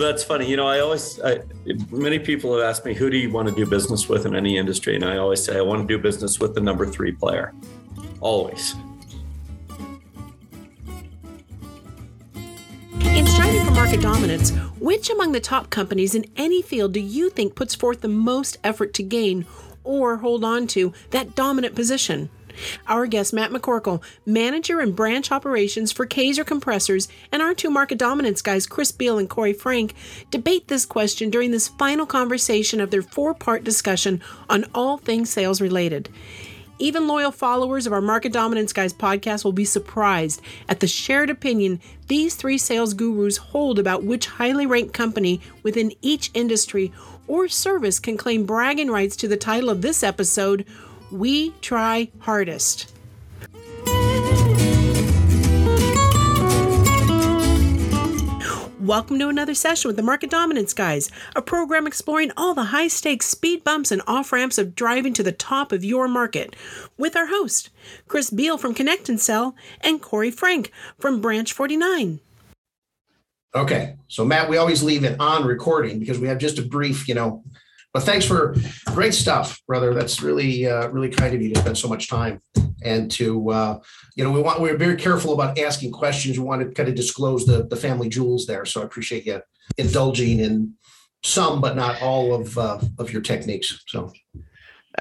Well, that's funny. You know, I always, I, many people have asked me, who do you want to do business with in any industry? And I always say, I want to do business with the number three player. Always. In striving for market dominance, which among the top companies in any field do you think puts forth the most effort to gain or hold on to that dominant position? Our guest, Matt McCorkle, manager and branch operations for Kaeser Compressors, and our two market dominance guys, Chris Beall and Corey Frank, debate this question during this final conversation of their four part discussion on all things sales related. Even loyal followers of our Market Dominance Guys podcast will be surprised at the shared opinion these three sales gurus hold about which highly ranked company within each industry or service can claim bragging rights to the title of this episode We Try Hardest. Welcome to another session with the Market Dominance Guys, a program exploring all the high stakes speed bumps and off ramps of driving to the top of your market. With our host, Chris Beall from Connect and Sell and Corey Frank from Branch 49. Okay, so Matt, we always leave it on recording because we have just a brief, you know. But thanks for great stuff, brother. That's really, uh, really kind of you to spend so much time and to, uh, you know, we want we're very careful about asking questions. We want to kind of disclose the the family jewels there. So I appreciate you indulging in some, but not all of uh, of your techniques. So.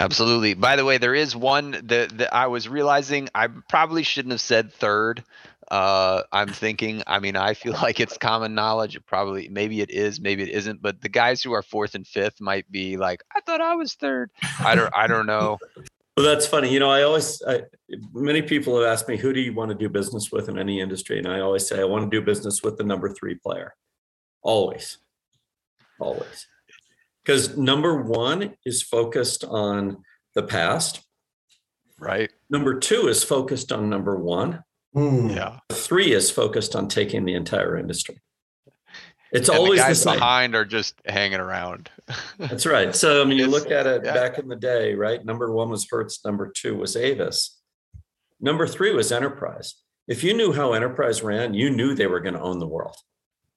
Absolutely. By the way, there is one that, that I was realizing I probably shouldn't have said third uh, I'm thinking. I mean, I feel like it's common knowledge. It probably, maybe it is, maybe it isn't. But the guys who are fourth and fifth might be like, I thought I was third. I don't, I don't know. Well, that's funny. You know, I always, I, many people have asked me, who do you want to do business with in any industry? And I always say, I want to do business with the number three player. Always, always, because number one is focused on the past. Right. Number two is focused on number one. Mm. Yeah. Three is focused on taking the entire industry. It's And always the the guys same. behind are just hanging around. That's right. So I mean, you Yes. look at it Yeah. back in the day, right? Number one was Hertz. Number two was Avis. Number three was Enterprise. If you knew how Enterprise ran, you knew they were going to own the world.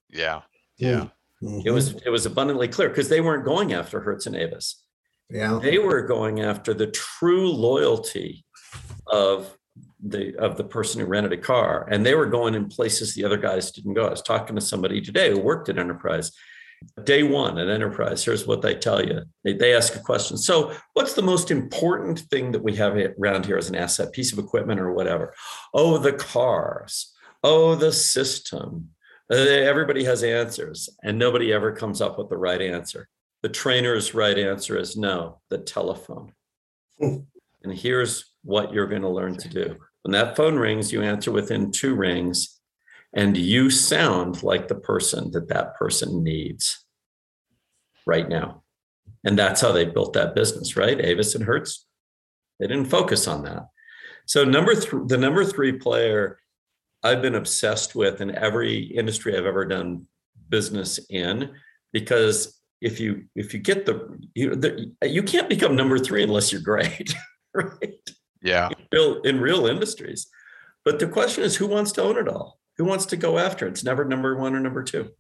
yeah. Yeah. It was it was abundantly clear because they weren't going after Hertz and Avis. Yeah. They were going after the true loyalty of the of the person who rented a car, and they were going in places the other guys didn't go. I was talking to somebody today who worked at Enterprise. Day one at Enterprise, here's what they tell you. They, they ask a question. So, what's the most important thing that we have around here as an asset, piece of equipment, or whatever? Oh, the cars. Oh, the system. Uh, everybody has answers, and nobody ever comes up with the right answer. The trainer's right answer is no, the telephone. Hmm. And here's what you're going to learn to do. When that phone rings, you answer within two rings, and you sound like the person that that person needs right now. And that's how they built that business, right? Avis and Hertz, they didn't focus on that. So number three, the number three player I've been obsessed with in every industry I've ever done business in, because if you if you get the you the, you can't become number three unless you're great, right? Yeah. Real in real industries. But the question is, who wants to own it all? Who wants to go after it? It's never number one or number two.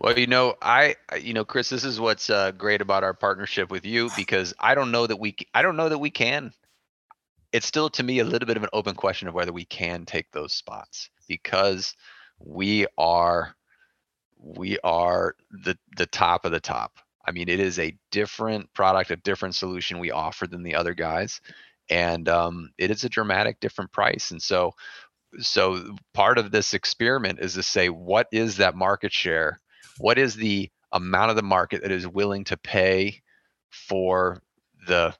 Well, you know, I, I- you know, Chris, this is what's uh, great about our partnership with you because I don't know that we, I don't know that we can. It's still to me a little bit of an open question of whether we can take those spots because we are, we are the the top of the top. I mean, it is a different product, a different solution we offer than the other guys, and um, it is a dramatic different price. And so, so part of this experiment is to say, what is that market share? what is the amount of the market that is willing to pay for the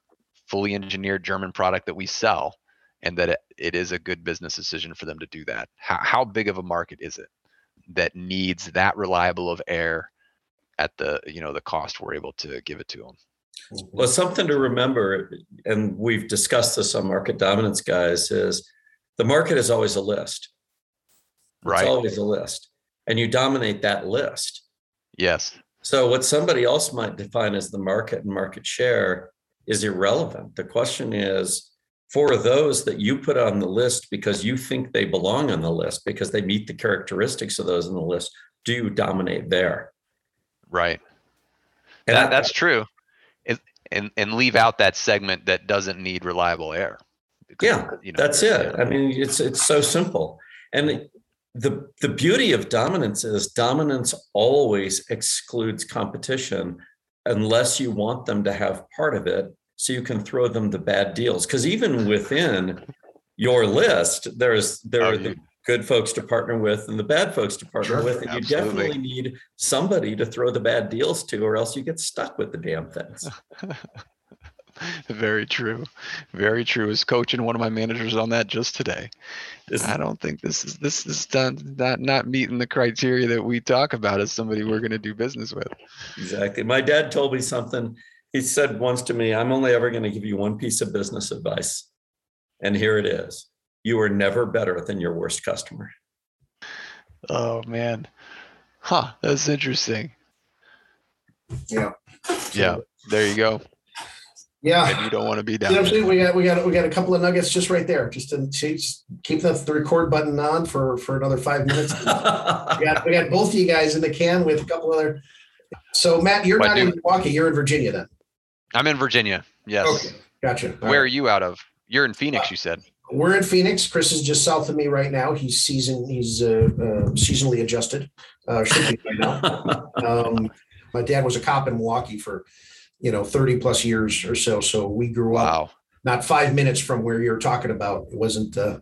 fully engineered German product that we sell and that it, it is a good business decision for them to do that? How, how big of a market is it that needs that reliable of air at the, you know, the cost we're able to give it to them? Well, something to remember, and we've discussed this on market dominance, guys, is the market is always a list. Right. It's always a list. And you dominate that list. Yes. So what somebody else might define as the market and market share is irrelevant. The question is for those that you put on the list because you think they belong on the list because they meet the characteristics of those in the list, do you dominate there? Right. And That, I- that's true. And, and, and leave out that segment that doesn't need reliable air. Because, Yeah, you know, That's it. I mean, it's it's so simple. And the the beauty of dominance is dominance always excludes competition unless you want them to have part of it so you can throw them the bad deals because even within your list there's there Oh, are the good folks to partner with and the bad folks to partner Sure, with and you definitely need somebody to throw the bad deals to or else you get stuck with the damn things Very true. Very true. Was coaching one of my managers on that just today. This- I don't think this is this is done not not meeting the criteria that we talk about as somebody we're going to do business with. Exactly. My dad told me something. He said once to me, I'm only ever going to give you one piece of business advice. And here it is you are never better than your worst customer. Oh man. Huh, that's interesting. Yeah. Yeah, there you go. Yeah. Maybe you don't want to be You down. know what I'm there. saying? We got we got we got a couple of nuggets just right there. Just to to just keep the, the record button on for for another five minutes. we got we got both of you guys in the can with a couple other. So Matt, you're What not do- in Milwaukee. You're in Virginia then. I'm in Virginia. Yes. Okay, gotcha. All Where are you out of? You're in Phoenix, you said. We're in Phoenix. Chris is just south of me right now. He's season. He's uh, uh, seasonally adjusted. Uh, should be right now. Um, my dad was a cop in Milwaukee for, you know, 30 plus years or so. So we grew up Wow. not five minutes from where you're talking about. It wasn't, uh,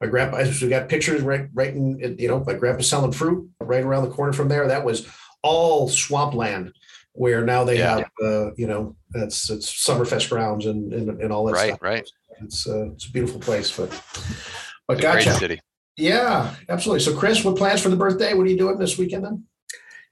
my grandpa, we got pictures right, right in, you know, my grandpa selling fruit right around the corner from there. That was all swampland where now they Yeah. have, uh, you know, that's, it's Summerfest grounds and, and, and all that Right, stuff. right. It's, uh, it's a beautiful place, but, but It's a great gotcha. city. Yeah, absolutely. So Chris, what plans for the birthday? What are you doing this weekend then?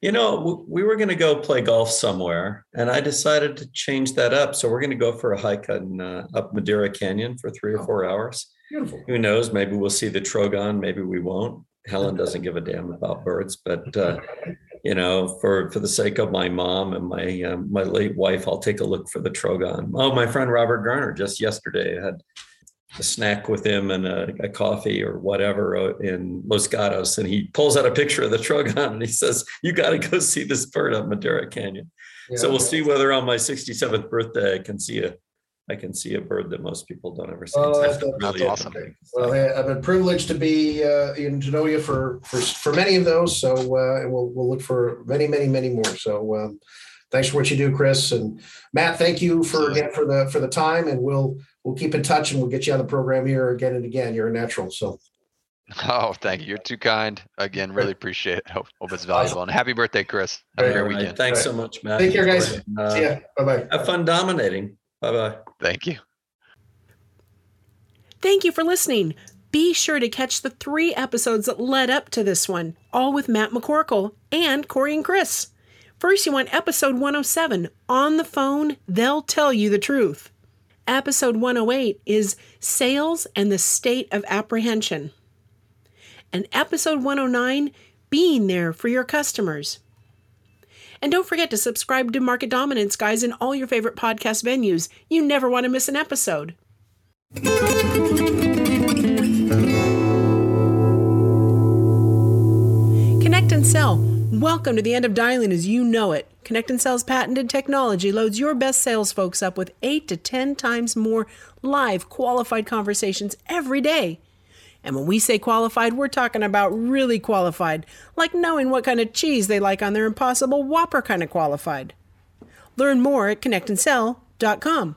You know, we were going to go play golf somewhere, and I decided to change that up. So we're going to go for a hike on uh, up Madera Canyon for three or four hours. Beautiful. Who knows? Maybe we'll see the trogon. Maybe we won't. Helen doesn't give a damn about birds, but uh, you know, for for the sake of my mom and my um, my late wife, I'll take a look for the trogon. Oh, my friend Robert Garner just yesterday had a snack with him and a, a coffee or whatever uh, in Los Gatos, and he pulls out a picture of the trogon and he says, "You got to go see this bird up Madera Canyon." So we'll see whether on my 67th birthday I can see a I can see a bird that most people don't ever see. Oh, that's- really that's awesome. interesting. Well, hey, I've been privileged to be uh, and to know you for for for many of those. So uh, and we'll we'll look for many many many more. So um, thanks for what you do, Chris and Matt. Thank you for Absolutely. again for the for the time, and we'll we'll keep in touch and we'll get you on the program here again and again. You're a natural. So Oh, thank you. You're too kind. Again, really appreciate it. Hope, hope it's valuable. And happy birthday, Chris. Have a great All right, weekend. Thanks All so much, Matt. Take care, guys. And, uh, see ya. Bye bye. Have fun dominating. Bye bye. Thank you. Thank you for listening. Be sure to catch the three episodes that led up to this one, all with Matt McCorkle and Corey and Chris. First, you want episode 107 On the Phone, They'll Tell You the Truth. Episode 108 is Sales and the State of Apprehension. And episode 109, Being There for Your Customers. And don't forget to subscribe to Market Dominance, guys, in all your favorite podcast venues. You never want to miss an episode. Connect and Sell. Welcome to the end of dialing as you know it. Connect and Sell's patented technology loads your best sales folks up with 8 to 10 times more live qualified conversations every day. And when we say qualified, we're talking about really qualified, like knowing what kind of cheese they like on their impossible whopper kind of qualified. Learn more at connectandsell.com.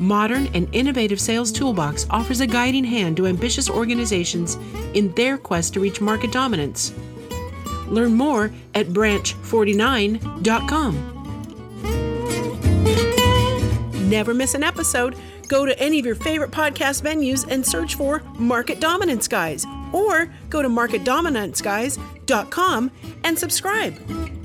modern and innovative sales toolbox offers a guiding hand to ambitious organizations in their quest to reach market dominance. Learn more at branch49.com. never miss an episode, go to any of your favorite podcast venues and search for Market Dominance Guys or go to marketdominanceguys.com and subscribe.